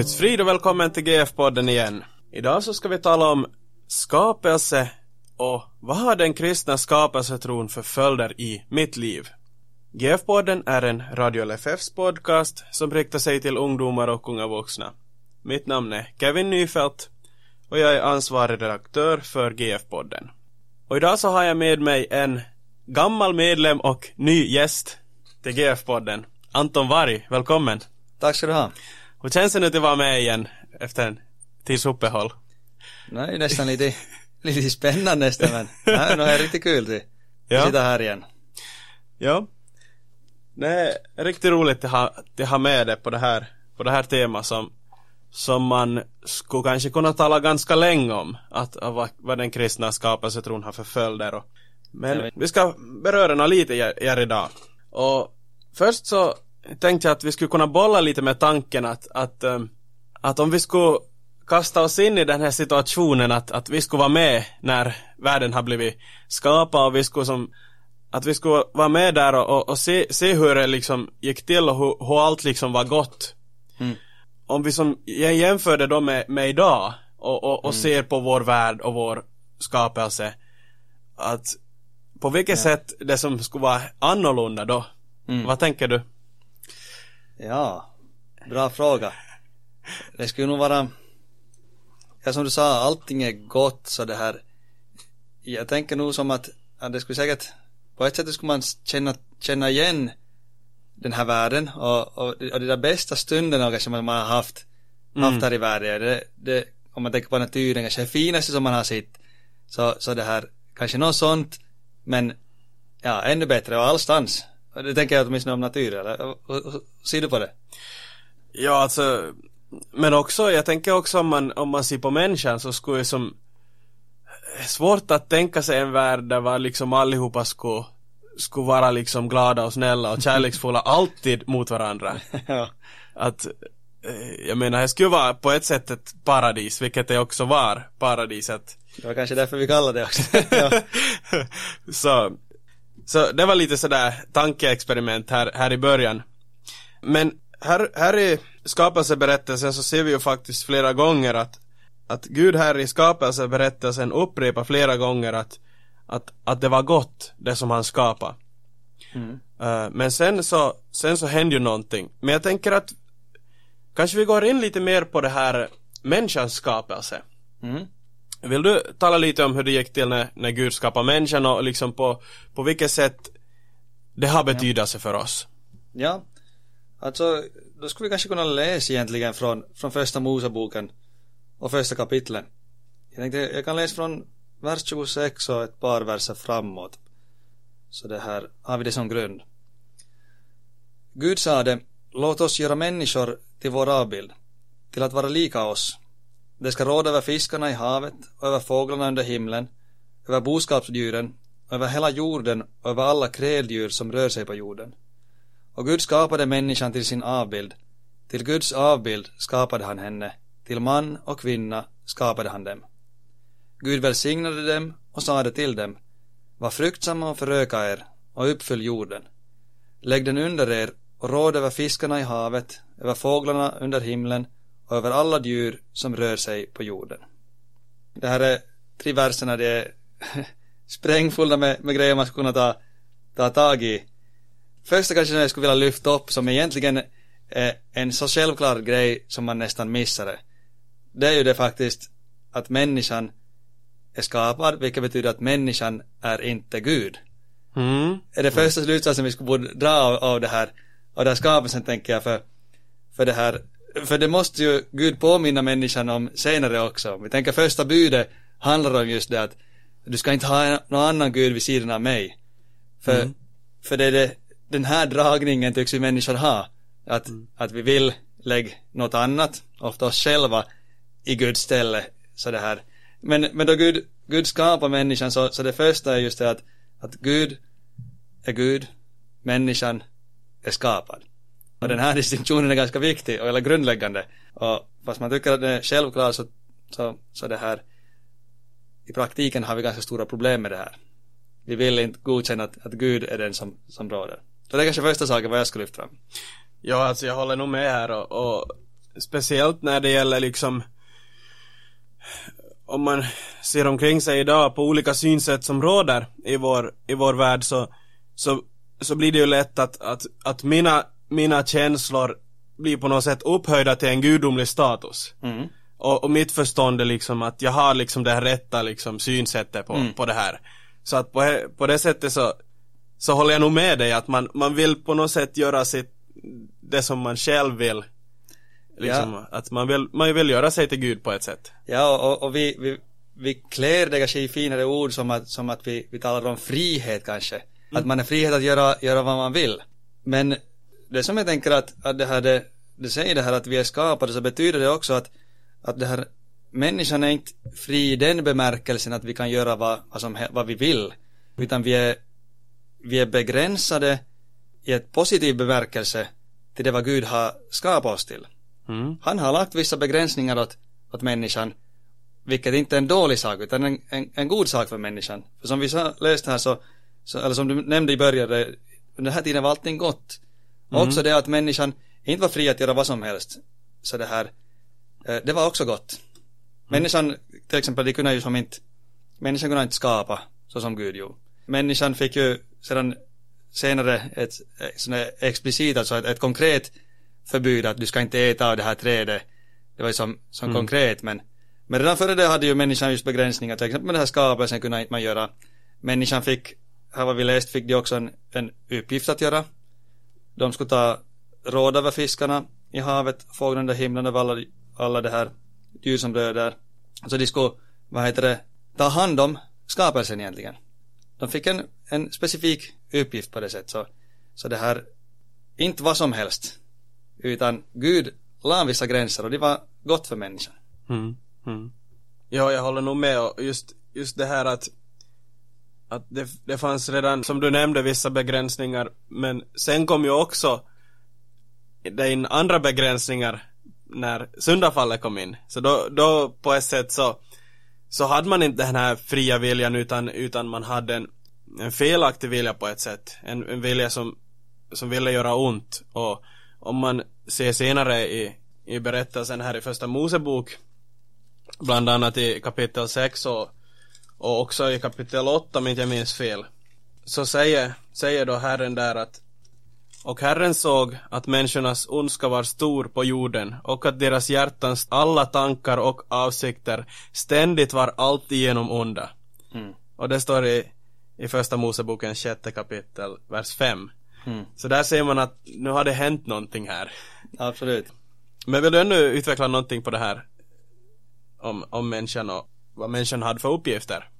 Guds frid och välkommen till GF-podden igen. Idag så ska vi tala om skapelse och vad har den kristna skapelsetron för följder i mitt liv? GF-podden är en Radio LFFs podcast som riktar sig till ungdomar och unga vuxna. Mitt namn är Kevin Nyfelt och jag är ansvarig redaktör för GF-podden. Och idag så har jag med mig en gammal medlem och ny gäst till GF-podden. Anton Varg, välkommen! Tack ska du ha. Hur känns det nu att vara med igen efter en tids uppehåll? Nej, nästan lite, lite spännande nästan men nej, det är riktigt kul att Ja. sitta här igen. Ja. Det är riktigt roligt att ha, att ha med dig på det här, på det här temat som, som man skulle kanske kunna tala ganska länge om. Att, att vad, den kristna skapelsetron har för följder. Och, men vi ska beröra något lite här idag. Och först så tänkte jag att vi skulle kunna bolla lite med tanken att, att, ehm, att om vi skulle kasta oss in i den här situationen att, att vi skulle vara med när världen har blivit skapad och vi skulle som att vi skulle vara med där och, och, och se, se hur det liksom gick till och hur, hur allt liksom var gott. Mm. Om vi som jämför det då med, med idag och, och, och ser på vår värld och vår skapelse att på vilket sätt det som skulle vara annorlunda då? Mm. Vad tänker du? Ja, bra fråga. Det skulle nog vara, ja som du sa, allting är gott så det här, jag tänker nog som att, att det skulle säkert, på ett sätt skulle man känna, känna igen den här världen och, och, och de där bästa stunderna kanske man har haft, haft här i världen, det, det, om man tänker på naturen, kanske det finaste som man har sett, så, så det här, kanske något sånt, men ja, ännu bättre och allstans. Det tänker jag åtminstone om natur, eller? Och- Ser du på det? Ja, alltså Men också, jag tänker också om man, om man ser på människan så skulle det som Svårt att tänka sig en värld där var liksom allihopa skulle Skulle vara liksom glada och snälla och kärleksfulla alltid mot varandra ja. Att eh, Jag menar, det skulle vara på ett sätt ett paradis, vilket det också var, paradiset Det var kanske därför vi kallar det också. så, så det var lite sådär tankeexperiment här, här i början. Men här, här i skapelseberättelsen så ser vi ju faktiskt flera gånger att, att Gud här i skapelseberättelsen upprepar flera gånger att, att, att det var gott, det som han skapade. Mm. Eh, men sen så, sen så hände ju någonting. Men jag tänker att kanske vi går in lite mer på det här människans skapelse. Mm. Vill du tala lite om hur det gick till när, när Gud skapade människan och liksom på, på vilket sätt det har betydelse för oss? ja. Alltså, då skulle vi kanske kunna läsa egentligen från, från första Moseboken och första kapitlet. Jag tänkte, jag kan läsa från vers 26 och ett par verser framåt. Så det här har vi det som grund. Gud sade, låt oss göra människor till vår avbild, till att vara lika oss. De ska råda över fiskarna i havet och över fåglarna under himlen, över boskapsdjuren, över hela jorden och över alla kräldjur som rör sig på jorden. Och Gud skapade människan till sin avbild. Till Guds avbild skapade han henne. Till man och kvinna skapade han dem. Gud välsignade dem och sade till dem. Var fruktsamma och föröka er och uppfyll jorden. Lägg den under er och råd över fiskarna i havet, över fåglarna under himlen över alla djur som rör sig på jorden. Det här är tre verserna, det är sprängfulla med, med grejer man skulle kunna ta, ta tag i. Första kanske jag skulle vilja lyfta upp som egentligen är en så självklar grej som man nästan missar det. Det är ju det faktiskt att människan är skapad, vilket betyder att människan är inte Gud. Mm. Är det första slutsatsen vi skulle borde dra av, av det här, av den här skapelsen tänker jag för, för det här, för det måste ju Gud påminna människan om senare också. Vi tänker första budet handlar om just det att du ska inte ha någon annan Gud vid sidan av mig. För, för det är det, den här dragningen tycks vi människor ha. Att, att vi vill lägga något annat, ofta oss själva, i Guds ställe. Så det här. Men, men då Gud, Gud skapar människan så, så det första är just det att, att Gud är Gud, människan är skapad. Och den här distinktionen är ganska viktig, eller grundläggande. Och fast man tycker att det är självklart så, så, så det här i praktiken har vi ganska stora problem med det här. Vi vill inte godkänna att, att Gud är den som, som råder. Så det är kanske första saken vad jag skulle lyfta fram. Ja, alltså jag håller nog med här och, och speciellt när det gäller liksom om man ser omkring sig idag på olika synsätt som råder i vår, i vår värld så, så, så blir det ju lätt att, att, att mina, mina känslor blir på något sätt upphöjda till en gudomlig status. Mm. Och, och mitt förstånd är liksom att jag har liksom det här rätta liksom synsättet på, Mm. på det här. Så att på, på det sättet så, så håller jag nog med dig att man, man vill på något sätt göra sitt, det som man själv vill. Liksom, att man vill, man vill göra sig till Gud på ett sätt. Ja, och, och vi, vi, vi klär det kanske i finare ord som att, som att vi, vi talar om frihet kanske. Att man är frihet att göra, göra vad man vill. Men det som jag tänker att, att det här, det, det säger det här att vi är skapade så betyder det också att, att det här människan är inte fri i den bemärkelsen att vi kan göra vad, vad, som, vad vi vill. Utan vi är, vi är begränsade i ett positiv bemärkelse till det vad Gud har skapat oss till. Mm. Han har lagt vissa begränsningar åt, åt människan, vilket inte är en dålig sak, utan en, en, en god sak för människan. För som vi läste här så, så, eller som du nämnde i början, det, under den här tiden var allting gott. Och också det att människan inte var fri att göra vad som helst. Så det här, eh, det var också gott. Människan, till exempel, de kunde ju som inte, människan kunde inte skapa så som Gud gjorde. Människan fick ju sedan senare ett, ett sånt här explicit, alltså ett, ett konkret förbud att du ska inte äta av det här trädet. Det var ju som, som konkret men, men redan före det hade ju människan just begränsningar, till exempel med det här skapelsen kunde inte man göra. Människan fick, här vad vi läst, fick de också en, en uppgift att göra. De skulle ta råd över fiskarna i havet, fåglarna under himlen, över alla, alla det här djur som dör där. Så de skulle, vad heter det, ta hand om skapelsen egentligen. De fick en, en specifik uppgift på det sättet. Så, så det här, inte vad som helst. Utan Gud la vissa gränser och det var gott för människan. Mm. Mm. Ja, jag håller nog med och just, just det här att att det, det fanns redan, som du nämnde, vissa begränsningar men sen kom ju också det in andra begränsningar när syndafallet kom in. Så då, då på ett sätt så så hade man inte den här fria viljan utan, utan man hade en, en felaktig vilja på ett sätt. En, en vilja som, som ville göra ont. Och om man ser senare i, i berättelsen här i första Mosebok bland annat i kapitel 6 och, och också i kapitel 8 om inte jag minns fel så säger, säger då Herren där att och Herren såg att människornas ondska var stor på jorden och att deras hjärtans alla tankar och avsikter ständigt var alltigenom onda. Mm. Och det står i, i första Mosebokens sjätte kapitel, vers 5. Mm. Så där ser man att nu har det hänt någonting här. Absolut. Men vill du ännu utveckla någonting på det här? Om, om människan och vad människan hade för uppgifter?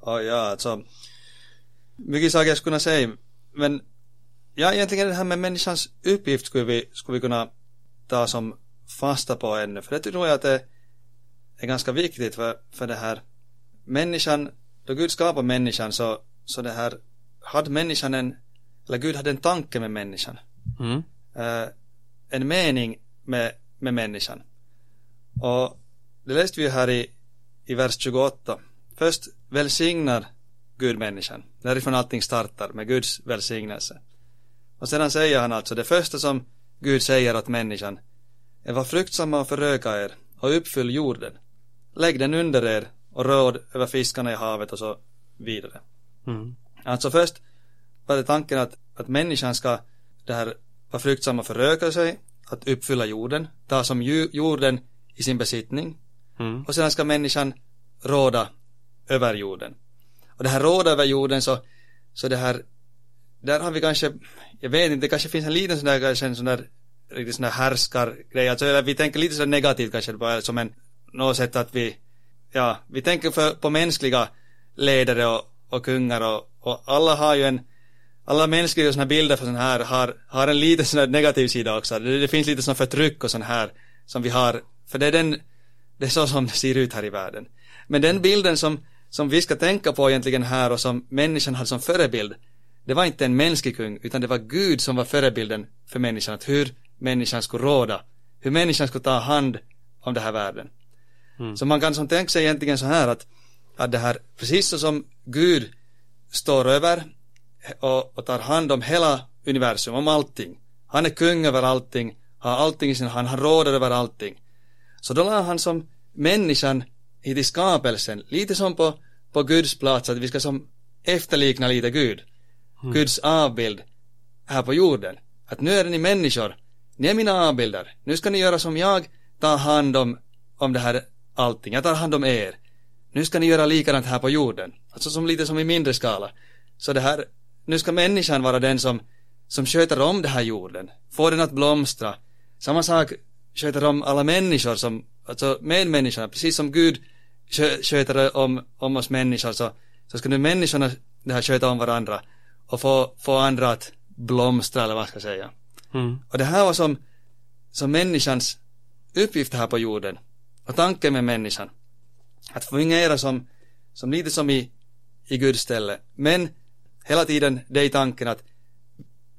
Och ja, alltså. Mycket saker jag skulle kunna säga. Men ja, egentligen det här med människans uppgift skulle vi, skulle vi kunna ta som fasta på ännu. För det tror jag att det är ganska viktigt för, för det här människan, då Gud skapade människan så, så det här hade människan en, eller Gud hade en tanke med människan. Mm. eh, en mening med, med människan. Och det läste vi ju här i, i vers 28. Först välsignar Gud människan. Därifrån allting startar med Guds välsignelse. Och sedan säger han alltså det första som Gud säger åt människan är var fruktsamma och föröka er och uppfyll jorden. Lägg den under er och råd över fiskarna i havet och så vidare. Mm. Alltså först var det tanken att, att människan ska det här vara fruktsam och föröka sig, att uppfylla jorden, ta som jorden i sin besittning Mm. och sedan ska människan råda över jorden. Och det här råda över jorden så, så det här, där har vi kanske, jag vet inte, det kanske finns en liten sån där, kanske en sån där riktigt sån där härskargrej, alltså eller vi tänker lite sådär negativt kanske bara som en, något sätt att vi, ja, vi tänker för, på mänskliga ledare och, och kungar och, och alla har ju en, alla mänskliga såna här bilder för sån här har, har en liten sån här negativ sida också. Det, det finns lite sån förtryck och sån här som vi har, för det är den, det är så som det ser ut här i världen. Men den bilden som, som vi ska tänka på egentligen här och som människan hade som förebild, det var inte en mänsklig kung, utan det var Gud som var förebilden för människan, att hur människan skulle råda, hur människan skulle ta hand om den här världen. Mm. Så man kan som tänka sig egentligen så här att, att det här, precis så som Gud står över och, och tar hand om hela universum, om allting. Han är kung över allting har allting i sin hand, han råder över allting. Så då la han som människan hit i skapelsen, lite som på, på Guds plats, att vi ska som efterlikna lite Gud. Guds avbild här på jorden. Att nu är ni människor, ni är mina avbilder, nu ska ni göra som jag, ta hand om, om det här allting, jag tar hand om er. Nu ska ni göra likadant här på jorden. Alltså som lite som i mindre skala. Så det här, nu ska människan vara den som, som sköter om den här jorden, får den att blomstra. Samma sak sköter om alla människor som, alltså medmänniskorna, precis som Gud skö, sköter om, om oss människor så, så ska nu människorna det här sköta om varandra och få, få andra att blomstra eller vad ska jag säga. Mm. Och det här var som, som människans uppgift här på jorden och tanken med människan. Att fungera som, som lite som i, i Guds ställe. Men hela tiden det är tanken att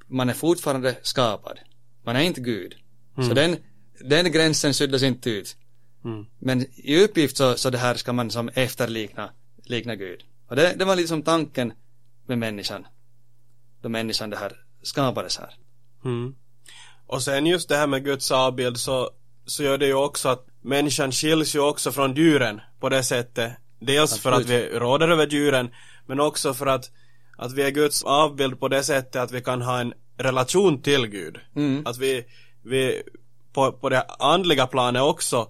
man är fortfarande skapad. Man är inte Gud. Så den, den gränsen suddas inte ut. Mm. Men i uppgift så, så det här ska man som efterlikna likna Gud. Och det, det var liksom tanken med människan. Då människan det här skapades här. Mm. Och sen just det här med Guds avbild så, så gör det ju också att människan skiljs ju också från djuren på det sättet. Dels för att Absolut. vi råder över djuren men också för att, att vi är Guds avbild på det sättet att vi kan ha en relation till Gud. Mm. Att vi, vi på, på det andliga planet också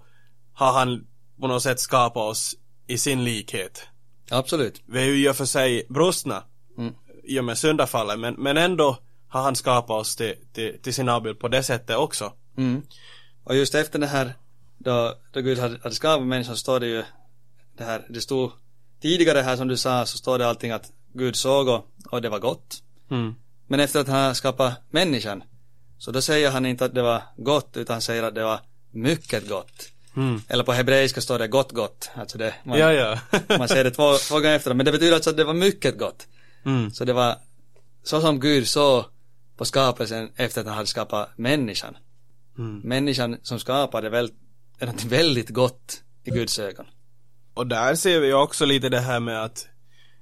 har han på något sätt skapat oss i sin likhet. Absolut. Vi är ju i och för sig brustna Mm. i och med syndafallet men, men ändå har han skapat oss till, till, till sin avbild på det sättet också. Mm. Och just efter det här då, då Gud hade, hade skapat människan så står det ju det här, det stod tidigare här som du sa så står det allting att Gud såg och, och det var gott. Mm. Men efter att han har skapat människan så då säger han inte att det var gott utan han säger att det var mycket gott. Mm. Eller på hebreiska står det gott gott. Alltså det, man, Ja, ja. man säger det två, två gånger efter men det betyder alltså att det var mycket gott. mm. Så det var så som Gud såg på skapelsen efter att han hade skapat människan. Mm. Människan som skapade väl, är något väldigt gott i Guds ögon. Och där ser vi också lite det här med att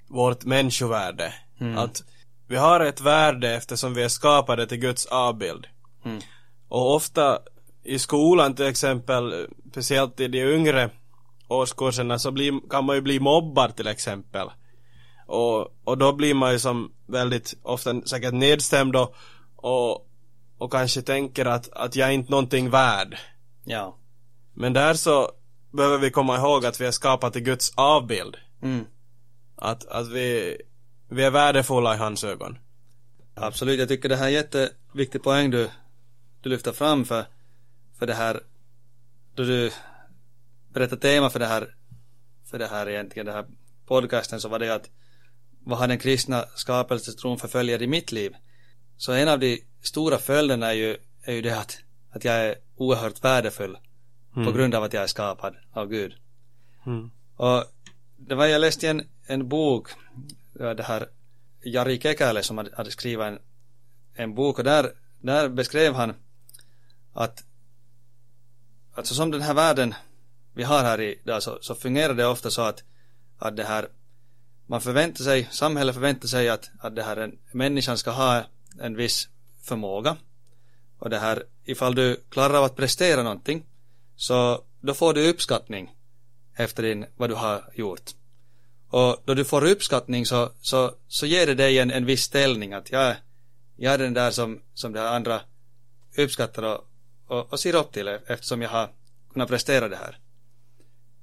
vårt människovärde. Mm. Att vi har ett värde eftersom vi är skapade till Guds avbild. Mm. Och ofta i skolan till exempel, speciellt i de yngre årskurserna så blir, kan man ju bli mobbad till exempel. Och, och då blir man ju som väldigt ofta säkert nedstämd och, och, och kanske tänker att, att jag är inte någonting värd. Ja. Men där så behöver vi komma ihåg att vi är skapade till Guds avbild. Mm. Att, att vi, vi är värdefulla i hans ögon. Absolut, jag tycker det här är jätteviktig poäng du, du lyfter fram för, för det här, då du berättar tema för det här, för det här egentligen, det här podcasten så var det att vad har den kristna skapelsetron för följder i mitt liv? Så en av de stora följderna är ju, är ju det att, att jag är oerhört värdefull på grund av att jag är skapad av Gud. Mm. Och det var jag läste en, en bok, det här Jari Kekäle som hade, hade skrivit en, en bok och där, där beskrev han att alltså som den här världen vi har här idag så, så fungerar det ofta så att, att det här man förväntar sig, samhället förväntar sig att, att det här en, människan ska ha en viss förmåga och det här ifall du klarar av att prestera någonting så då får du uppskattning efter din, vad du har gjort. Och då du får uppskattning så, så, så ger det dig en, en viss ställning att jag, är- jag är den där som, som det andra uppskattar och, och, och ser upp till eftersom jag har kunnat prestera det här.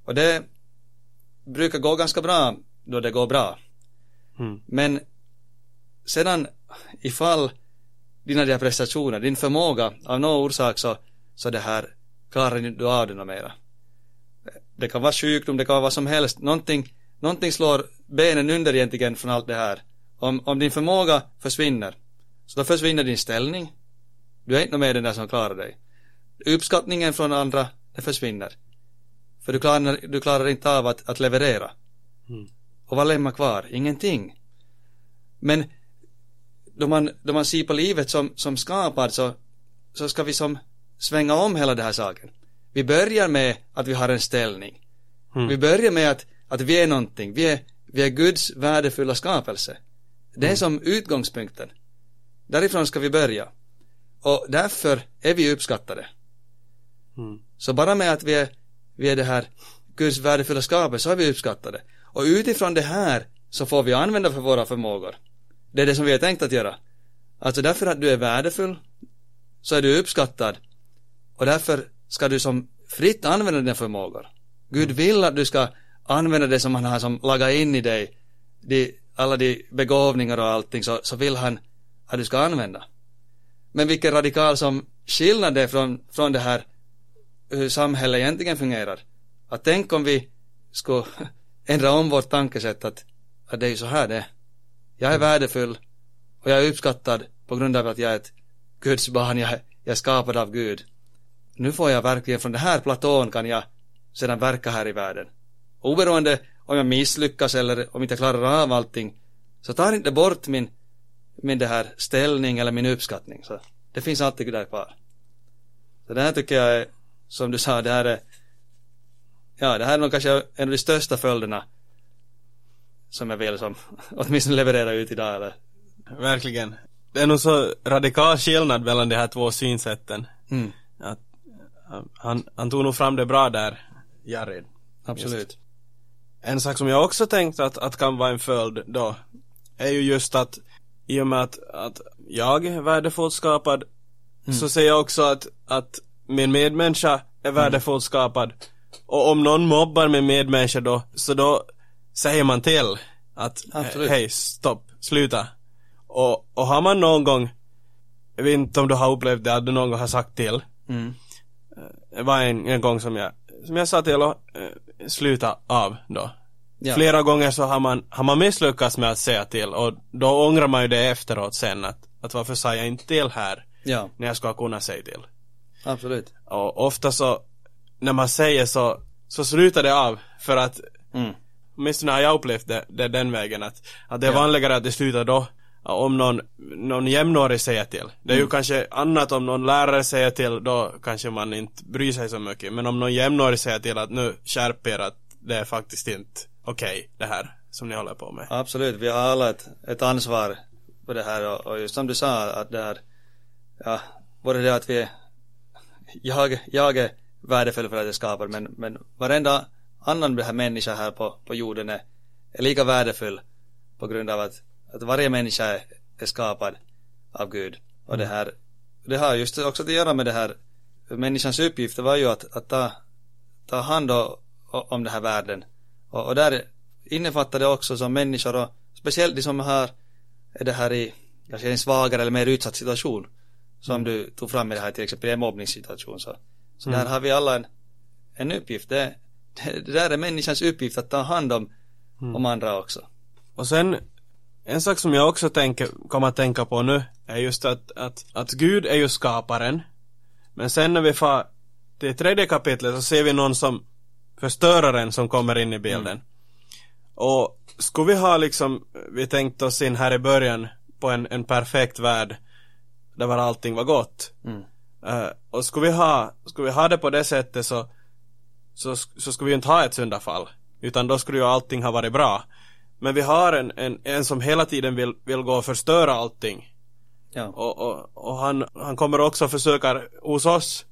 Och det brukar gå ganska bra då det går bra. Mm. Men sedan ifall dina de prestationer, din förmåga av någon orsak så, så det här klarar du av det mera. Det kan vara sjukdom, det kan vara vad som helst. Någonting, någonting slår benen under egentligen från allt det här. Om, om din förmåga försvinner, så då försvinner din ställning. Du är inte med den där som klarar dig. Uppskattningen från andra, det försvinner. För du klarar, du klarar inte av att, att leverera. Mm. Och vad lämnar kvar? Ingenting. Men då man, då man ser på livet som, som skapad så, så ska vi som svänga om hela den här saken. Vi börjar med att vi har en ställning. Mm. Vi börjar med att, att vi är någonting. Vi är, vi är Guds värdefulla skapelse. Det är som utgångspunkten. Därifrån ska vi börja. Och därför är vi uppskattade. Mm. Så bara med att vi är, vi är det här Guds värdefulla skapelse så är vi uppskattade. Och utifrån det här så får vi använda för våra förmågor. Det är det som vi har tänkt att göra. Alltså därför att du är värdefull så är du uppskattad och därför ska du som fritt använda dina förmågor. Gud vill att du ska använda det som han har som lagat in i dig, de, alla de begåvningar och allting, så, så vill han att du ska använda. Men vilken radikal som skillnad det är från, från det här hur samhället egentligen fungerar. Att tänk om vi skulle ändra om vårt tankesätt att, att det är så här det är. Jag är värdefull och jag är uppskattad på grund av att jag är ett Guds barn, jag, jag är skapad av Gud. Nu får jag verkligen från det här platån kan jag sedan verka här i världen. Oberoende om jag misslyckas eller om jag inte klarar av allting så tar inte bort min, min det här ställning eller min uppskattning. Så det finns alltid där kvar. Så det här tycker jag är, som du sa, det här är ja, det här är nog kanske en av de största följderna som jag vill som åtminstone leverera ut idag eller Verkligen. Det är nog så radikal skillnad mellan de här två synsätten. mm, Att, han, han tog nog fram det bra där, Jared. absolut. En sak som jag också tänkt att, att kan vara en följd då är ju just att i och med att, att jag är värdefullt skapad så ser jag också att, att min medmänniska är värdefullt skapad. Och om någon mobbar min medmänniska då så då säger man till att Absolut. hej stopp, sluta. Och, och har man någon gång jag vet inte om du har upplevt det att du någon gång har sagt till. Mm. det var en, en gång som jag, som jag sa till att eh, sluta av då. Ja. Flera gånger så har man, har man misslyckats med att säga till och då ångrar man ju det efteråt sen att, att varför sa jag inte till här Ja, när jag skulle kunna säga till. absolut. Och ofta så, när man säger så, så slutar det av för att Mm. Åtminstone har jag upplevt det, det den vägen att, att det är Ja. vanligare att det slutar då om någon, någon jämnårig säger till. Det är ju kanske annat om någon lärare säger till, då kanske man inte bryr sig så mycket. Men om någon jämnårig säger till att nu skärp er att det är faktiskt inte okej det här som ni håller på med. Absolut, vi har alla ett, ett ansvar på det här och, och just som du sa att det här, ja, både det att vi är, jag, jag är värdefull för att jag skapar men, men varenda annan här människa här på, på jorden är, är lika värdefull på grund av att, att varje människa är, är skapad av Gud. Och det här, det har just också att göra med det här, människans uppgift var ju att, att ta, ta hand o- o- om den här världen. Och, och där innefattar det också som människor och speciellt de som har är det här i kanske en svagare eller mer utsatt situation. Som du tog fram i det här till exempel i en mobbningssituation så. Så där har vi alla en, en uppgift. Det, det, där är människans uppgift att ta hand om, om andra också. Och sen, en sak som jag också tänker, kommer att tänka på nu, är just att, att, att Gud är ju skaparen. Men sen när vi far till tredje kapitlet så ser vi någon som förstöraren som kommer in i bilden. Och skulle vi ha liksom, vi tänkte oss in här i början på en, en perfekt värld där var allting var gott. Mm. Eh, och skulle vi ha, skulle vi ha det på det sättet så, så, så skulle vi ju inte ha ett syndafall. Utan då skulle ju allting ha varit bra. Men vi har en, en, en som hela tiden vill, vill gå och förstöra allting. Ja. Och, och, och han, han kommer också försöka hos oss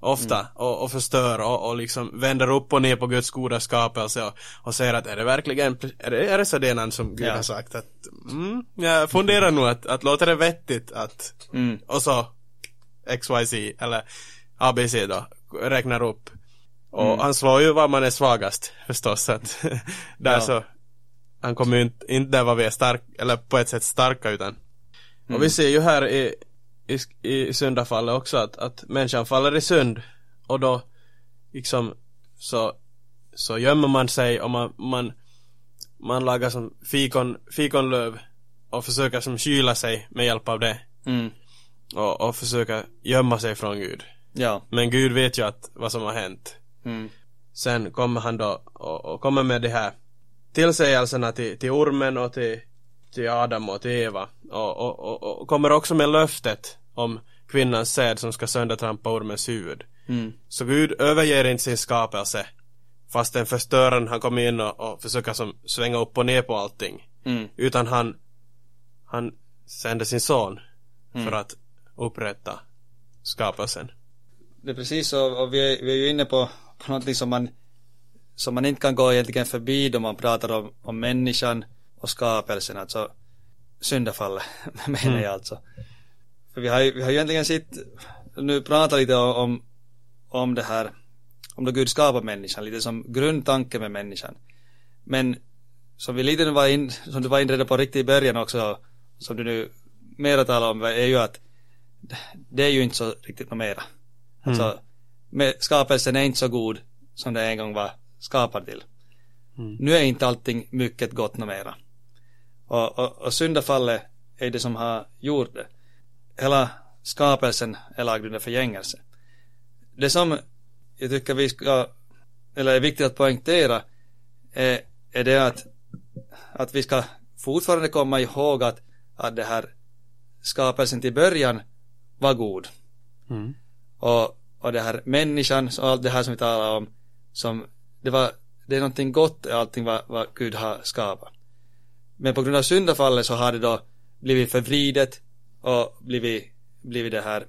ofta och, och förstör och, och liksom vänder upp och ner på Guds goda skapelse och, och säger att är det verkligen, är det, är det så det namn som Gud Ja. har sagt att mm, jag funderar nog att, att låter det vettigt att Mm. och så XYZ eller ABC då räknar upp och Mm. han slår ju var man är svagast förstås att där Ja. så han kommer ju inte, inte där var vi är stark eller på ett sätt starka utan Mm. och vi ser ju här i, i, i syndafallet också att, att människan faller i synd och då liksom så, så gömmer man sig och man, man, man lagar som fikon, fikonlöv och försöker som kyla sig med hjälp av det Mm. och, och försöka gömma sig från Gud. Ja. Men Gud vet ju att vad som har hänt. Mm. Sen kommer han då och, och kommer med de här tillsägelserna till, till ormen och till, till Adam och till Eva. Och, och, och, och kommer också med löftet om kvinnans säd som ska söndertrampa ormens huvud. Mm. Så Gud överger inte sin skapelse. Fast den förstöraren han kommer in och, och försöker som svänga upp och ner på allting. Mm. Utan han, han sände sin son för att upprätta skapelsen. Det är precis så, och vi är, vi är ju inne på, på någonting som man, som man inte kan gå egentligen förbi då man pratar om, om människan och skapelsen, alltså syndafallet menar Mm. jag alltså. För vi har ju, vi har ju egentligen sitt, nu pratat lite om, om det här, om då Gud skapar människan, lite som grundtanke med människan. Men som vi lite nu var in, som du var inne redan på riktigt i början också, som du nu mera talar om, är ju att det är ju inte så riktigt något mera. Alltså, med, skapelsen är inte så god som det en gång var skapad till. Mm. Nu är inte allting mycket gott något mera. Och, och, och syndafallet är det som har gjort det. Hela skapelsen är lagd under förgängelse. Det som jag tycker vi ska, eller är viktigt att poängtera, är, är det att, att vi ska fortfarande komma ihåg att, att det här skapelsen till början var god. Mm. Och, och det här människan och allt det här som vi talar om, som det var, det är någonting gott i allting vad, vad Gud har skapat. Men på grund av syndafallet så har det då blivit förvridet och blivit, blivit det här,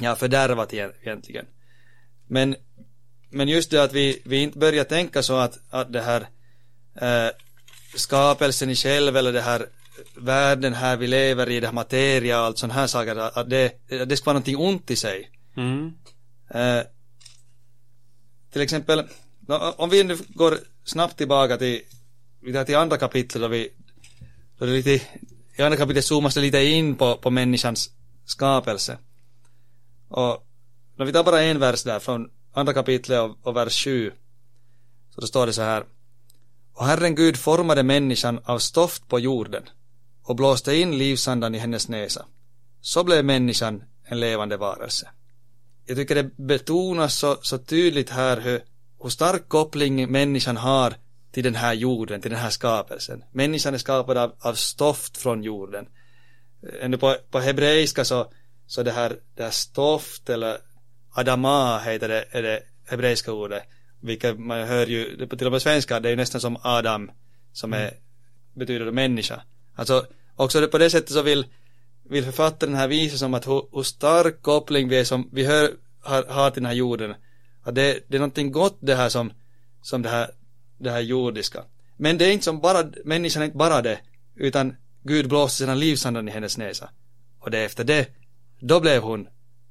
ja fördärvat igen- egentligen. Men, men just det att vi, vi inte börjar tänka så att, att det här eh, skapelsen i själv eller det här världen här vi lever i, det här materia och allt sådana här saker, att det, det ska vara någonting ont i sig. Mm. Eh, till exempel, om vi nu går snabbt tillbaka till, till andra kapitlet då vi, då det lite, i andra kapitlet zoomas det lite in på, på människans skapelse. Och när vi tar bara en vers där från andra kapitlet och, och vers 7, så då står det så här. Och Herren Gud formade människan av stoft på jorden och blåste in livsandan i hennes näsa. Så blev människan en levande varelse jag tycker det betonas så, så tydligt här hur, hur stark koppling människan har till den här jorden, till den här skapelsen. Människan är skapad av, av stoft från jorden. Eh, ännu på, på hebreiska så, så det här, det här stoft eller adama heter det, är det hebreiska ordet. Vilket man hör ju, till och med svenska, det är ju nästan som Adam som är, betyder människa. Alltså också det, på det sättet så vill vill författaren här visa som att hur, hur stark koppling vi är som vi hör, har, har till den här jorden. Att det, det är någonting gott det här som, som det här, det här jordiska. Men det är inte som bara, människan är inte bara det, utan Gud blåste sina livsandan i hennes näsa. Och det är efter det, då blev hon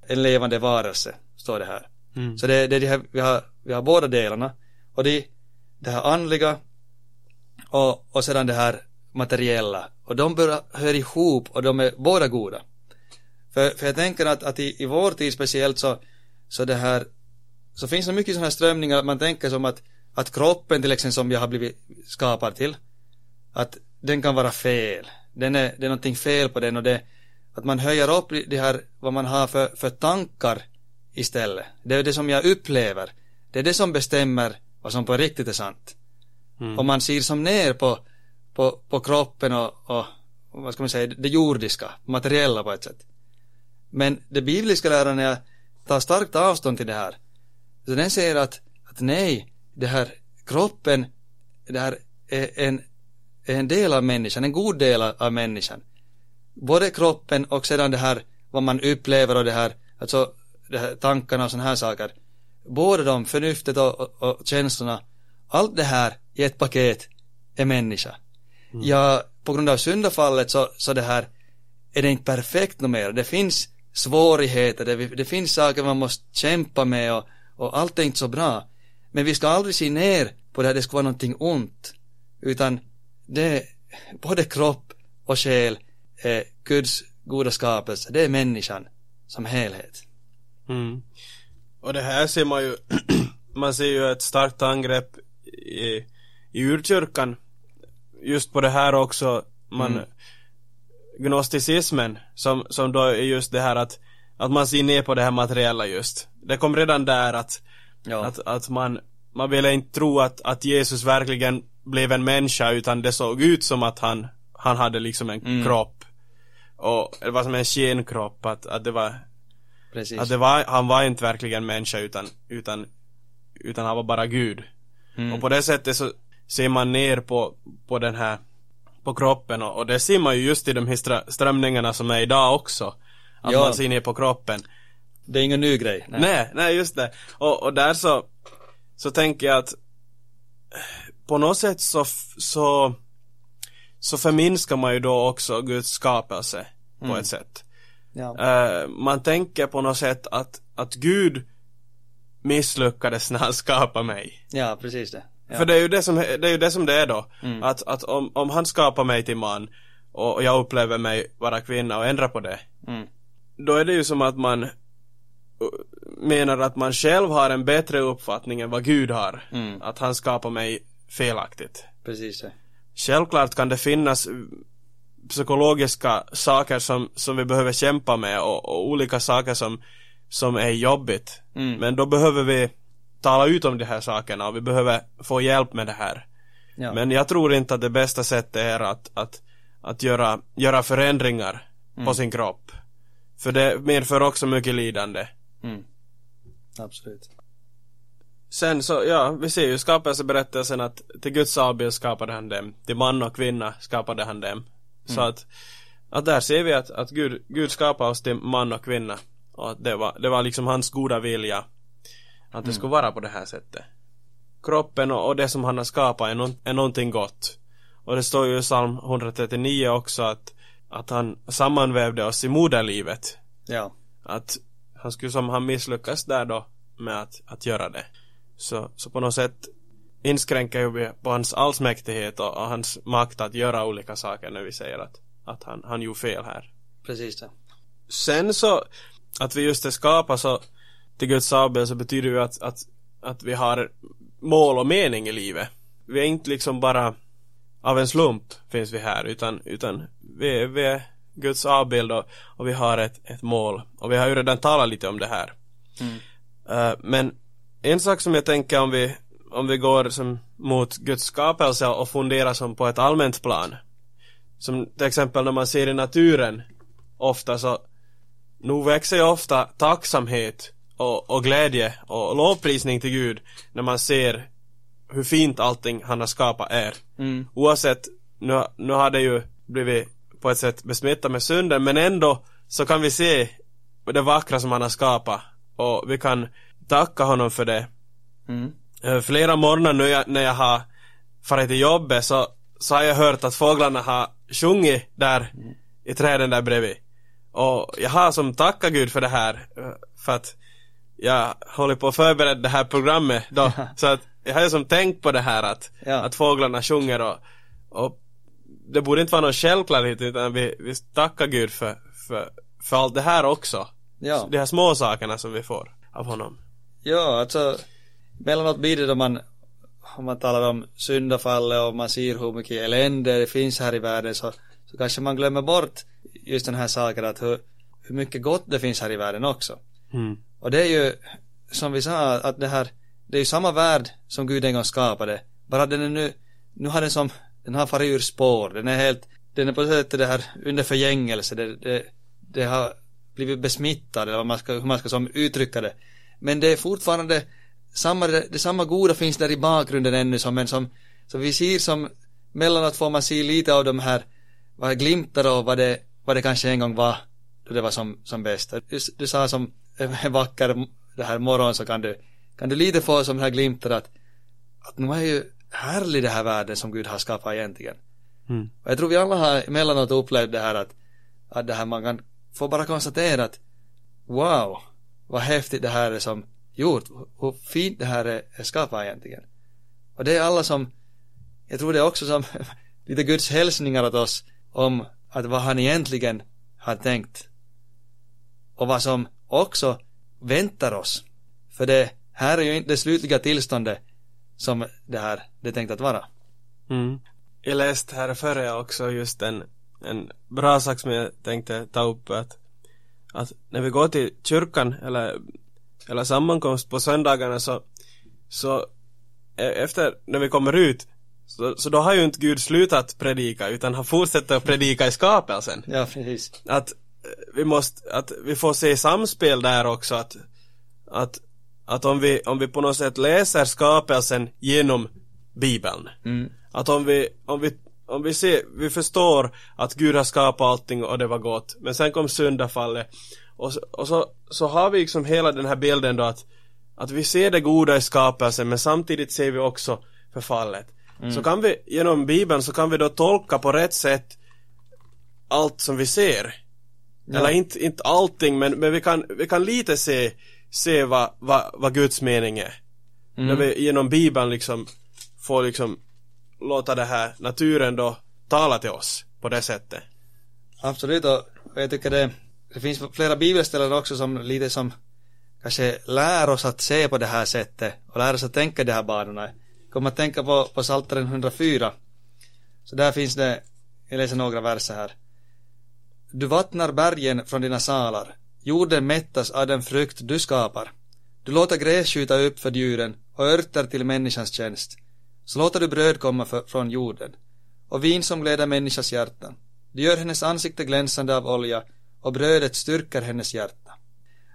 en levande varelse, står det här. Mm. Så det, det är det här, vi har, vi har båda delarna. Och det, det här andliga och, och sedan det här materiella. Och de bör, hör ihop och de är båda goda. För, för jag tänker att, att i, i vår tid speciellt så, så det här, så finns det mycket sådana här strömningar att man tänker som att, att kroppen till exempel som jag har blivit skapad till, att den kan vara fel. Den är, det är någonting fel på den och det, att man höjer upp det här, vad man har för, för tankar istället. Det är det som jag upplever. Det är det som bestämmer vad som på riktigt är sant. Mm. Och man ser som ner på, på, på kroppen och, och vad ska man säga, det jordiska, materiella på ett sätt. Men det bibliska läran är tar starkt avstånd till det här. Så den säger att, att nej, det här kroppen, det här är en, är en del av människan, en god del av människan. Både kroppen och sedan det här vad man upplever och det här, alltså det här tankarna och sådana här saker. Båda de, förnuftet och, och, och känslorna, allt det här i ett paket är människa. Ja, på grund av syndafallet så, så det här är det inte perfekt mer. Det finns svårigheter, det, det finns saker man måste kämpa med och, och allt är inte så bra. Men vi ska aldrig se ner på det här, det ska vara någonting ont. Utan det, både kropp och själ är Guds goda skapelse. Det är människan som helhet. Mm. Och det här ser man ju, man ser ju ett starkt angrepp i, i urkyrkan. Just på det här också, man, Mm. gnosticismen, som, som då är just det här att, att man ser ner på det här materiella just. Det kom redan där att, Ja. att, att man, man ville inte tro att, att Jesus verkligen blev en människa utan det såg ut som att han, han hade liksom en Mm. kropp. Och det var som en skenkropp, att, att det var Precis. att det var, han var inte verkligen människa utan, utan, utan han var bara Gud. Mm. Och på det sättet så ser man ner på, på den här, på kroppen och, och det ser man ju just i de här strö- strömningarna som är idag också. Att Ja. man ser ner på kroppen. Det är ingen ny grej. Nej, nej, just det. Och, och där så, så tänker jag att på något sätt så, så, så förminskar man ju då också Guds skapelse på Mm. ett sätt. Ja. Eh, man tänker på något sätt att, att Gud misslyckades när han skapade mig. ja, precis det. Ja. För det är ju det som det är, ju det, som det är då. Mm. Att, att om, om han skapar mig till man och, och jag upplever mig vara kvinna och ändrar på det. Mm. Då är det ju som att man menar att man själv har en bättre uppfattning än vad Gud har. Mm. Att han skapar mig felaktigt. Precis det. Självklart kan det finnas psykologiska saker som, som vi behöver kämpa med och, och olika saker som, som är jobbigt. Mm. Men då behöver vi tala ut om de här sakerna och vi behöver få hjälp med det här. Ja. Men jag tror inte att det bästa sättet är att, att, att göra, göra förändringar Mm. på sin kropp. För det medför också mycket lidande. Mm. Absolut. Sen så, ja, vi ser ju skapelseberättelsen att till Guds avbild skapade han dem. Till man och kvinna skapade han dem. Så Mm. att, att där ser vi att, att Gud, Gud skapade oss till man och kvinna. Och att det var, det var liksom hans goda vilja. Att det Mm. skulle vara på det här sättet. Kroppen och, och det som han har skapat är, no, är någonting gott. Och det står ju i psalm 139 också att, att han sammanvävde oss i moderlivet. Ja. Att han skulle som han misslyckas där då med att, att göra det. Så, så på något sätt inskränker ju vi på hans allsmäktighet och, och hans makt att göra olika saker när vi säger att, att han, han gjorde fel här. Precis det. Sen så, att vi just är skapade så till Guds avbild så betyder ju att, att, att vi har mål och mening i livet. Vi är inte liksom bara av en slump finns vi här utan, utan vi, vi är Guds avbild och, och vi har ett, ett mål. Och vi har ju redan talat lite om det här. Mm. Eh, men en sak som jag tänker om vi, om vi går som mot Guds skapelse och funderar som på ett allmänt plan. Som till exempel när man ser i naturen ofta så nu växer ju ofta tacksamhet och, och glädje och lovprisning till Gud när man ser hur fint allting han har skapat är. Mm. Oavsett, nu, nu har det ju blivit på ett sätt besmittat med synden men ändå så kan vi se det vackra som han har skapat och vi kan tacka honom för det. Mm. Eh, Flera morgnar nu när jag har farit till jobbet så, så har jag hört att fåglarna har sjungit där i träden där bredvid. Och jag har som tackat Gud för det här eh, för att jag håller på att förbereda det här programmet då. så att jag har ju som tänkt på det här att, Ja. att fåglarna sjunger och, och det borde inte vara någon självklarhet utan vi, vi tackar Gud för, för, för allt det här också. Ja. De här små sakerna som vi får av honom. Ja, alltså mellanåt blir det då man om man talar om syndafallet och man ser hur mycket elände det finns här i världen så, så kanske man glömmer bort just den här saken att hur, hur mycket gott det finns här i världen också. Mm. Och det är ju som vi sa att det här det är ju samma värld som Gud en gång skapade bara den är nu nu har den som den har farit ur spår. Den är helt den är på sättet det här under förgängelse. Det, det, det har blivit besmittad eller vad man ska, hur man ska som uttrycka det. Men det är fortfarande samma, det, det samma goda finns där i bakgrunden ännu som en som så vi ser som mellanåt får man se lite av de här vad glimtar och vad det, vad det kanske en gång var då det var som, som bäst. Du, du sa som en vacker det här morgon så kan du, kan du lite få som här glimtar att, att nu är ju härlig det här världen som Gud har skapat egentligen. Mm. Och jag tror vi alla har emellanåt upplevt det här att, att det här man kan få bara konstatera att wow, vad häftigt det här är som gjort, hur fint det här är, skapat egentligen. Och det är alla som, jag tror det är också som lite Guds hälsningar åt oss om att vad han egentligen har tänkt och vad som också väntar oss. För det här är ju inte det slutliga tillståndet som det här det är tänkt att vara. Mm. Jag läste här före också just en, en bra sak som jag tänkte ta upp att, att när vi går till kyrkan eller, eller sammankomst på söndagarna så, så e- efter när vi kommer ut så, så då har ju inte Gud slutat predika utan han fortsätter att predika i skapelsen. Ja, precis. Att eh, vi måste, att vi får se samspel där också att, att, att om vi, om vi på något sätt läser skapelsen genom Bibeln Mm. att om vi, om vi, om vi ser, vi förstår att Gud har skapat allting och det var gott. Men sen kom syndafallet. Och, så, och så, så har vi liksom hela den här bilden då att, att vi ser det goda i skapelsen men samtidigt ser vi också förfallet. Mm. Så kan vi, genom Bibeln så kan vi då tolka på rätt sätt allt som vi ser. Ja. Eller inte, inte allting men, men vi, kan, vi kan lite se, se vad, vad, vad Guds mening är. Mm. När vi genom Bibeln liksom får liksom låta det här naturen då tala till oss på det sättet. Absolut och jag tycker det, det finns flera bibelställen också som lite som kanske lär oss att se på det här sättet och lär oss att tänka de här banorna. Kommer att tänka på, på Psaltaren 104. Så där finns det, jag läser några verser här. Du vattnar bergen från dina salar. Jorden mättas av den frukt du skapar. Du låter gräs skjuta upp för djuren och örter till människans tjänst. Så låter du bröd komma för, från jorden och vin som gläder människans hjärta. Du gör hennes ansikte glänsande av olja och brödet styrker hennes hjärta.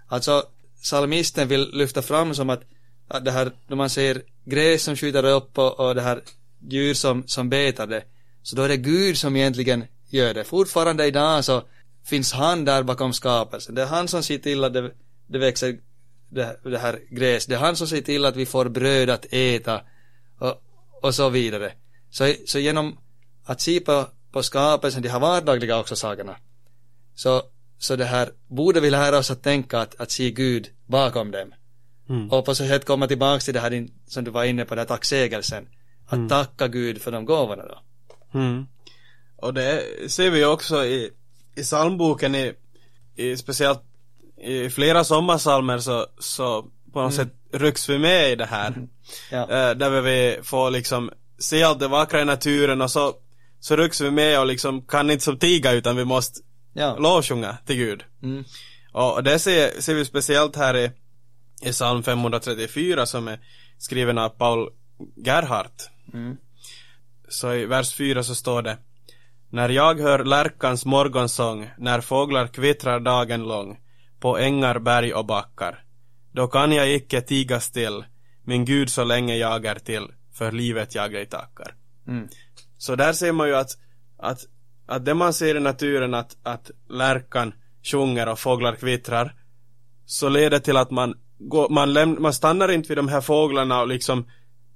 Alltså, psalmisten vill lyfta fram som att, att det här, när man ser gräs som skjuter upp och, och det här djur som, som betar det, så då är det Gud som egentligen gör det. Fortfarande idag så finns han där bakom skapelsen. Det är han som ser till att det, det växer det, det här gräs. Det är han som ser till att vi får bröd att äta och, och så vidare. Så, så genom att se på, på skapelsen, de här vardagliga också sakerna, så, så det här borde vi lära oss att tänka att, att se Gud bakom dem. Mm. Och på så sätt komma tillbaka till det här som du var inne på, den här tacksägelsen. Att mm. tacka Gud för de gåvorna då. Mm. Och det ser vi också i, i psalmboken i, i speciellt i flera sommarsalmer så, så på något mm. sätt rycks vi med i det här. Mm. Ja. Äh, där vi får liksom se allt det vackra i naturen och så, så rycks vi med och liksom kan inte som tiga utan vi måste ja. lovsjunga till Gud. Mm. Och det ser, ser vi speciellt här i, i psalm 534 som är skriven av Paul Gerhardt. Mm. Så i vers 4 så står det När jag hör lärkans morgonsång, när fåglar kvittrar dagen lång, på ängar, berg och backar. Då kan jag icke tiga still, min Gud så länge jag är till, för livet jag dig tackar. Mm. Så där ser man ju att, att, att det man ser i naturen att, att lärkan sjunger och fåglar kvittrar, så leder till att man, går, man, läm, man stannar inte vid de här fåglarna och liksom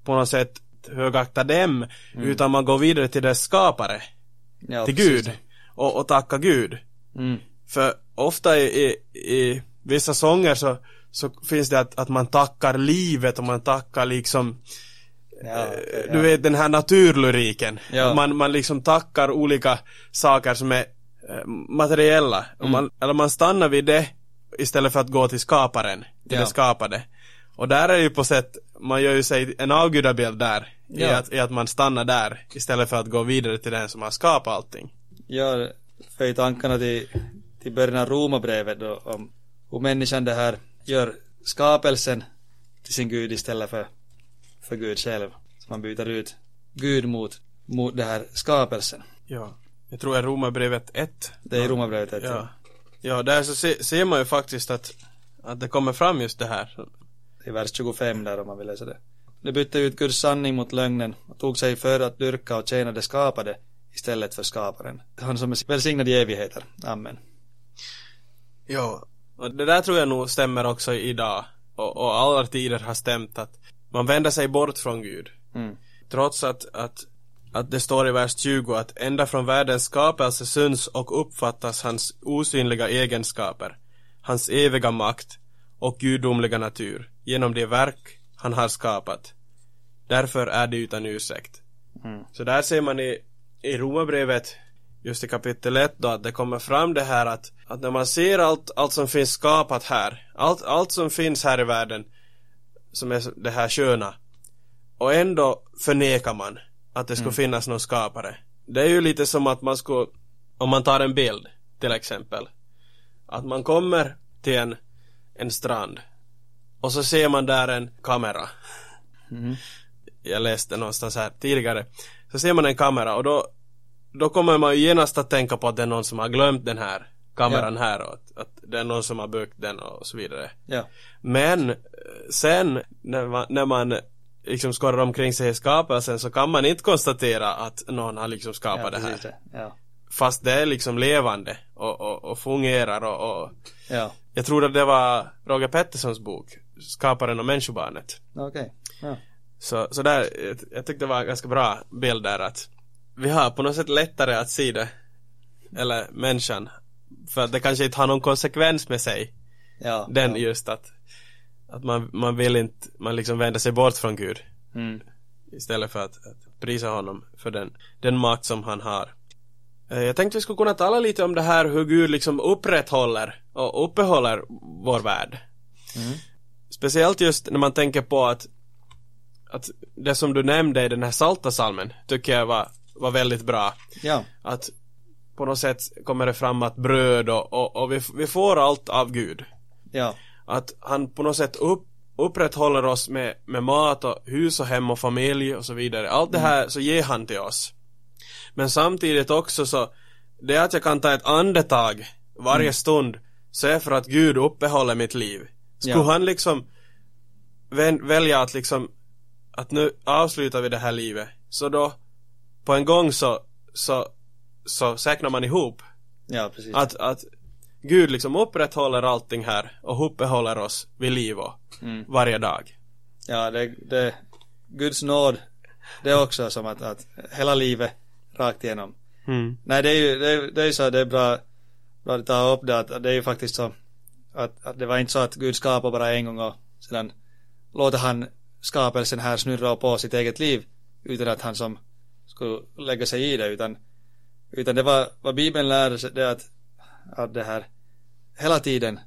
på något sätt högaktar dem, mm. utan man går vidare till dess skapare. Ja, till Gud. Och, och tackar Gud. Mm. För ofta i, i, i vissa sånger så, så finns det att, att man tackar livet och man tackar liksom Ja, eh, ja. Du vet den här naturlyriken. Ja. Man, man liksom tackar olika saker som är eh, materiella. Mm. Man, eller man stannar vid det istället för att gå till skaparen, till det skapade. Och där är ju på sätt, man gör ju sig en avgudabild där, ja. i, att, i att man stannar där istället för att gå vidare till den som har skapat allting. Ja, för i tankarna till till början av Romarbrevet då om hur människan det här gör skapelsen till sin Gud istället för, för Gud själv. Så man byter ut Gud mot, mot det här skapelsen. Ja, jag tror det är Romarbrevet 1. Det är Romarbrevet 1. Ja. ja, där så se, ser man ju faktiskt att, att det kommer fram just det här. Det är vers 25 där om man vill läsa det. Det bytte ut Guds sanning mot lögnen och tog sig för att dyrka och tjäna det skapade istället för skaparen. Han som är välsignad i evigheter. Amen. Ja, och det där tror jag nog stämmer också idag. Och, och alla tider har stämt att man vänder sig bort från Gud. Mm. Trots att, att, att det står i vers 20 att ända från världens skapelse syns och uppfattas hans osynliga egenskaper, hans eviga makt och gudomliga natur genom det verk han har skapat. Därför är det utan ursäkt. Mm. Så där ser man i, i Romarbrevet just i kapitel 1 då att det kommer fram det här att, att när man ser allt, allt som finns skapat här, allt, allt som finns här i världen som är det här sköna och ändå förnekar man att det skulle mm. finnas någon skapare. Det är ju lite som att man skulle, om man tar en bild till exempel, att man kommer till en, en strand och så ser man där en kamera. Mm. Jag läste någonstans här tidigare. Så ser man en kamera och då då kommer man ju genast att tänka på att det är någon som har glömt den här kameran ja. här och att, att, det är någon som har byggt den och så vidare. Ja. Men eh, sen när man, när man liksom skorrar omkring sig i skapelsen så kan man inte konstatera att någon har liksom skapat ja, det här. det. Ja. Fast det är liksom levande och, och, och fungerar och, och Ja. jag tror att det var Roger Petterssons bok Skaparen och människobarnet. Okej. Ja. Så, så där, jag, jag tyckte det var en ganska bra bild där att vi har på något sätt lättare att se det, eller människan, för att det kanske inte har någon konsekvens med sig, Ja. den ja. just att, att man, man vill inte, man liksom vänder sig bort från Gud Mm. istället för att, att prisa honom för den, den makt som han har. Eh, Jag tänkte vi skulle kunna tala lite om det här hur Gud liksom upprätthåller och uppehåller vår värld. Mm. Speciellt just när man tänker på att att det som du nämnde i den här salta salmen tycker jag var, var väldigt bra. Ja. Att på något sätt kommer det fram att bröd och, och, och vi, vi får allt av Gud. Ja. Att han på något sätt upp, upprätthåller oss med, med mat och hus och hem och familj och så vidare. Allt det här så ger han till oss. Men samtidigt också så det att jag kan ta ett andetag varje stund så är för att Gud uppehåller mitt liv. Skulle Ja. han liksom välja att liksom att nu avslutar vi det här livet så då på en gång så så så säkrar man ihop Ja, precis. att, att Gud liksom upprätthåller allting här och uppehåller oss vid liv och Mm. varje dag. Ja, det, det, Guds nåd, det är också som att, att hela livet rakt igenom. Mm. Nej, det är ju, det är, det är så, det är bra, bra att ta upp det, att det är ju faktiskt så att, att det var inte så att Gud skapade bara en gång och sedan låter han skapelsen här snurra på sitt eget liv utan att han som skulle lägga sig i det, utan, utan det var, vad Bibeln lärde sig, det att, att det här, hela tiden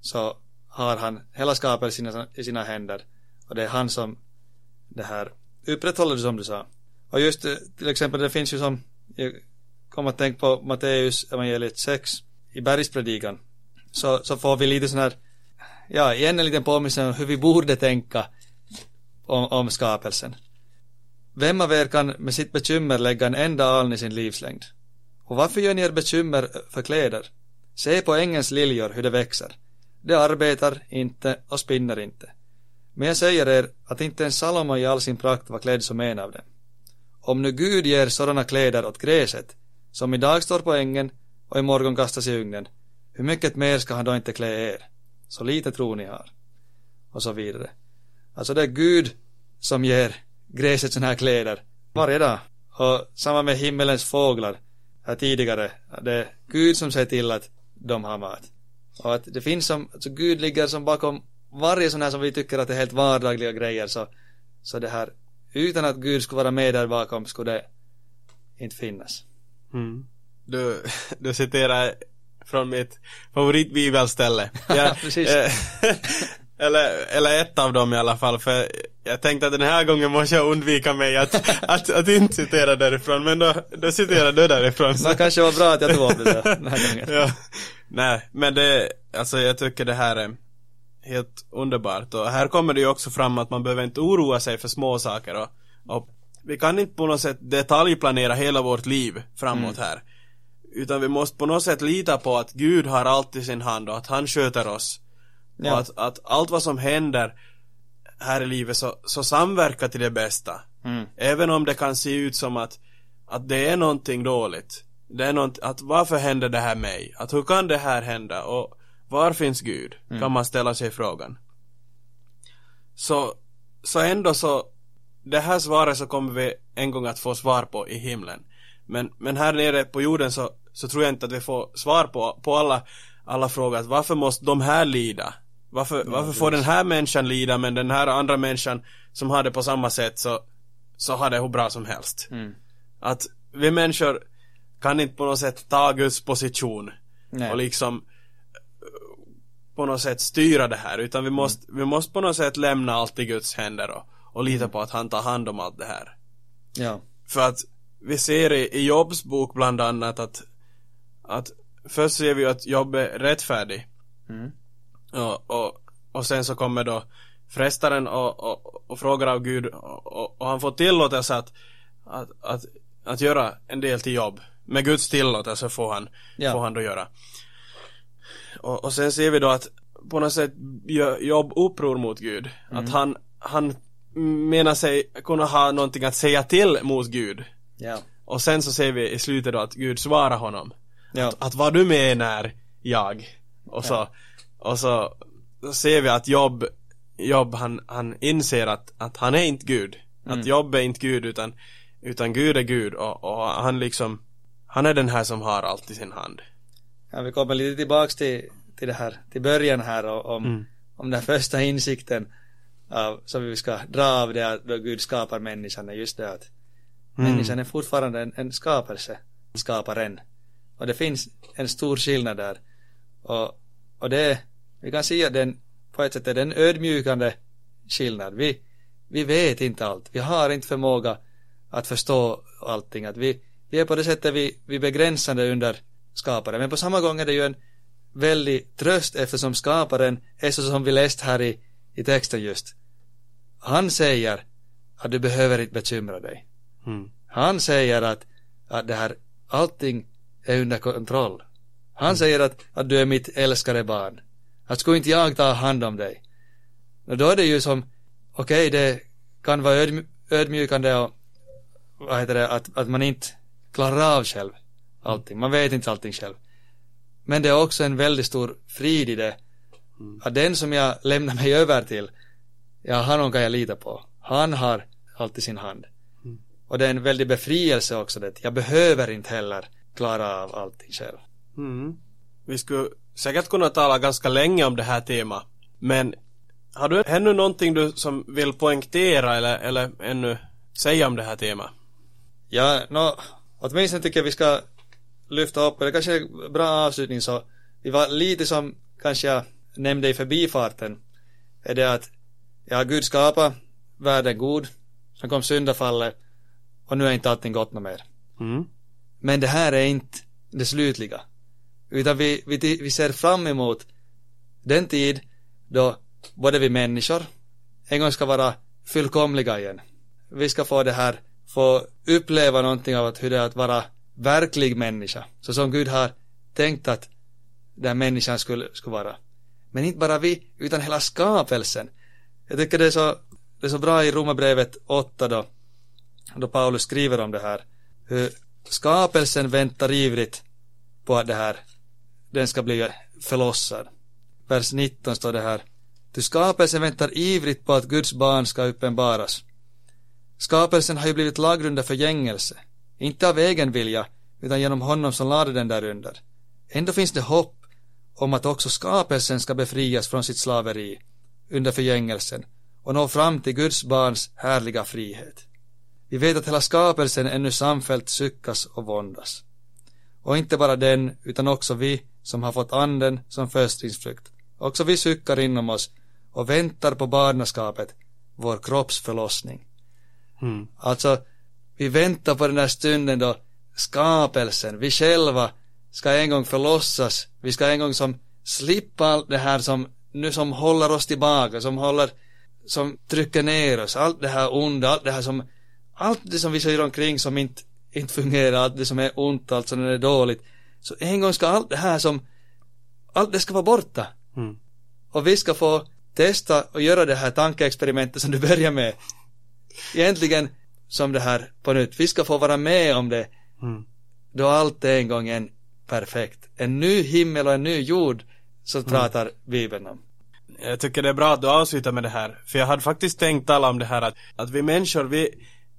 så har han hela skapelsen i sina, i sina händer och det är han som det här upprätthåller det som du sa. Och just eh, till exempel det finns ju som jag kom att tänka på Matteus evangeliet 6 i bergspredikan så, så får vi lite sån här ja, igen en liten påminnelse om hur vi borde tänka om, om skapelsen. Vem av er kan med sitt bekymmer lägga en enda aln i sin livslängd? Och varför gör ni er bekymmer för kläder? Se på ängens liljor hur de växer. De arbetar inte och spinner inte. Men jag säger er att inte ens Salomo i all sin prakt var klädd som en av dem. Om nu Gud ger sådana kläder åt gräset, som idag står på ängen och imorgon kastas i ugnen, hur mycket mer ska han då inte klä er? Så lite tro ni har. Och så vidare. Alltså det är Gud som ger gräset sådana här kläder varje dag. Och samma med himmelens fåglar här tidigare. Det är Gud som ser till att de har mat. Och att det finns som, alltså Gud ligger som bakom varje sån här som vi tycker att det är helt vardagliga grejer så, så det här, utan att Gud skulle vara med där bakom skulle det inte finnas. Mm. Du, du citerar från mitt favoritbibelställe. Jag, eh, eller, eller ett av dem i alla fall, för jag tänkte att den här gången måste jag undvika mig att, att, att inte citera därifrån, men då, då citerar du därifrån. Så det kanske var bra att jag tog upp det den här gången. ja. Nej, men det, alltså jag tycker det här är helt underbart och här kommer det ju också fram att man behöver inte oroa sig för små saker och, och vi kan inte på något sätt detaljplanera hela vårt liv framåt här. Utan vi måste på något sätt lita på att Gud har allt i sin hand och att han sköter oss. Ja. Och att, att allt vad som händer här i livet så, så samverkar till det bästa. Mm. Även om det kan se ut som att, att det är någonting dåligt. Det är något, att varför händer det här mig? Att hur kan det här hända? Och var finns Gud? Kan man ställa sig frågan. Så, så ändå så, det här svaret så kommer vi en gång att få svar på i himlen. Men, men här nere på jorden så, så tror jag inte att vi får svar på, på alla, alla frågor. Att varför måste de här lida? Varför, varför får den här människan lida men den här andra människan som har det på samma sätt så, så har det hur bra som helst. Mm. Att vi människor kan inte på något sätt ta Guds position Nej. och liksom eh, på något sätt styra det här utan vi måste, vi måste på något sätt lämna allt i Guds händer och, och lita på att han tar hand om allt det här. Ja. För att vi ser i, i Jobs bok bland annat att, att först ser vi att Jobb är rättfärdig Mm. och, och, och sen så kommer då frestaren och, och, och frågar av Gud och, och, han får tillåtelse att, att, att, att göra en del till jobb. Med Guds tillåtelse får han, Ja. får han då göra. Och, och sen ser vi då att på något sätt gör Jobb uppror mot Gud. Att han, han menar sig kunna ha någonting att säga till mot Gud. Ja. Och sen så ser vi i slutet då att Gud svarar honom. Ja. Att, att vad du menar jag. Och så, och så, så ser vi att Jobb, Jobb han, han inser att, att han är inte Gud. Att Jobb är inte Gud utan, utan Gud är Gud och, och han liksom, han är den här som har allt i sin hand. Ja, vi kommer lite tillbaks till, till det här, till början här och om, om den första insikten av, som vi ska dra av det att då Gud skapar människan är just det att människan är fortfarande en, en skapelse, skaparen. Och det finns en stor skillnad där. Och, och det, vi kan säga den, på ett sätt är det en ödmjukande skillnad. Vi, vi vet inte allt. Vi har inte förmåga att förstå allting. Att vi, vi är på det sättet vi, vi är begränsade under skaparen. Men på samma gång är det ju en väldig tröst eftersom skaparen är så som vi läst här i, i texten just. Han säger att du behöver inte bekymra dig. Mm. Han säger att, att det här, allting är under kontroll. Han säger att, att du är mitt älskade barn. Att skulle inte jag ta hand om dig? Och då är det ju som, okej det kan vara ödm ödmjukande och vad heter det, att, att man inte klarar av själv allting. Man vet inte allting själv. Men det är också en väldigt stor frid i det. Att den som jag lämnar mig över till, ja, honom kan jag lita på. Han har allt i sin hand. Och det är en väldig befrielse också det. Jag behöver inte heller klara av allting själv. Mm. Vi skulle säkert kunna tala ganska länge om det här temat. Men har du ännu någonting du som vill poängtera eller, eller ännu säga om det här temat? Ja, nå, åtminstone tycker jag vi ska lyfta upp, eller kanske en bra avslutning så, vi var lite som kanske jag nämnde i förbifarten, är det att, ja, Gud skapade världen god, sen kom syndafallet, och nu är inte allting gott något mer. Mm. Men det här är inte det slutliga. Utan vi, vi, vi ser fram emot den tid då både vi människor en gång ska vara fullkomliga igen. Vi ska få det här, få uppleva någonting av att hur det är att vara verklig människa. Så som Gud har tänkt att den människan skulle, skulle vara. Men inte bara vi, utan hela skapelsen. Jag tycker det är så, det är så bra i Romarbrevet 8 då, då Paulus skriver om det här. Hur skapelsen väntar ivrigt på att det här, den ska bli förlossad. Vers 19 står det här. Ty skapelsen väntar ivrigt på att Guds barn ska uppenbaras. Skapelsen har ju blivit lagd under förgängelse, inte av egen vilja, utan genom honom som lade den där under. Ändå finns det hopp om att också skapelsen ska befrias från sitt slaveri under förgängelsen och nå fram till Guds barns härliga frihet. Vi vet att hela skapelsen ännu samfällt suckas och våndas. Och inte bara den, utan också vi som har fått anden som förstlingsfrukt. Också vi suckar inom oss och väntar på barnaskapet, vår kropps förlossning. Mm. Alltså, vi väntar på den där stunden då skapelsen, vi själva ska en gång förlossas. Vi ska en gång som slippa allt det här som nu som håller oss tillbaka, som håller, som trycker ner oss, allt det här onda, allt det här som, allt det som vi ser omkring som inte, inte fungerar, allt det som är ont, allt som är dåligt. Så en gång ska allt det här som, allt det ska vara borta. Mm. Och vi ska få testa och göra det här tankeexperimentet som du börjar med. Egentligen som det här på nytt. Vi ska få vara med om det Mm. då allt är en gång en perfekt. En ny himmel och en ny jord så pratar Bibeln om. Jag tycker det är bra att du avslutar med det här. För jag hade faktiskt tänkt tala om det här att, att vi människor, vi,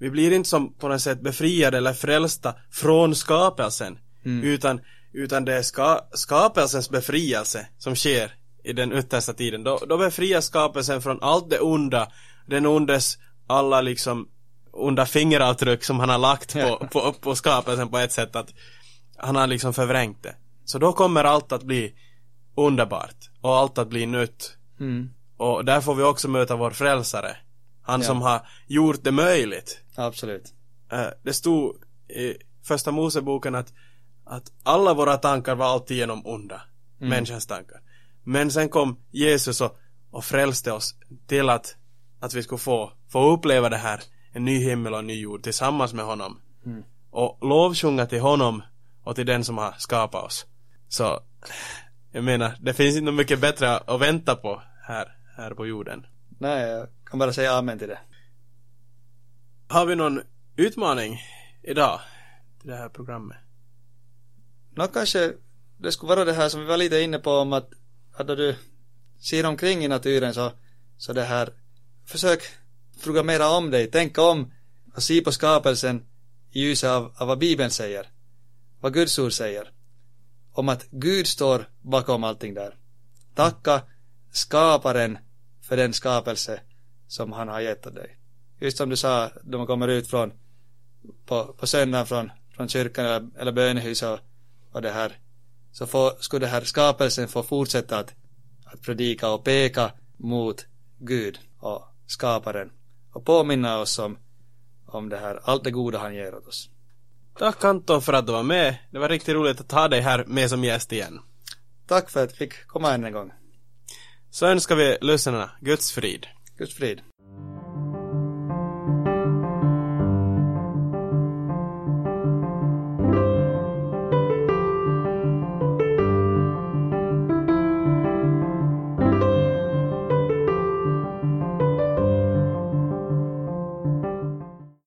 vi blir inte som på något sätt befriade eller frälsta från skapelsen. Utan, utan det är ska, skapelsens befrielse som sker i den yttersta tiden. Då, då befrias skapelsen från allt det onda, den ondes alla liksom onda fingeravtryck som han har lagt på, på, på skapelsen på ett sätt att han har liksom förvrängt det. Så då kommer allt att bli underbart och allt att bli nytt. Mm. Och där får vi också möta vår frälsare. Han Ja. som har gjort det möjligt. Absolut. Eh, det stod i första Moseboken att, att alla våra tankar var alltid genom onda. Människans tankar. Men sen kom Jesus och, och frälste oss till att, att vi skulle få, få uppleva det här, en ny himmel och en ny jord tillsammans med honom. Och lovsjunga till honom och till den som har skapat oss. Så, jag menar, det finns inte mycket bättre att vänta på här, här på jorden. Nej, kan bara säga amen till det. Har vi någon utmaning idag till det här programmet? Nå kanske det skulle vara det här som vi var lite inne på om att, att då du ser omkring i naturen så, så det här försök fråga mera om dig, tänka om och se på skapelsen i ljuset av, av vad Bibeln säger. Vad Guds ord säger. Om att Gud står bakom allting där. Tacka skaparen för den skapelse som han har gett dig. Just som du sa, man kommer ut från på, på söndagen från, från kyrkan eller, eller bönehuset och, och det här så får, skulle den här skapelsen få fortsätta att, att predika och peka mot Gud och skaparen och påminna oss om, om det här, allt det goda han ger åt oss. Tack Anton för att du var med. Det var riktigt roligt att ha dig här med som gäst igen. Tack för att jag fick komma än en gång. Så önskar vi lyssnarna Guds frid. Guds frid.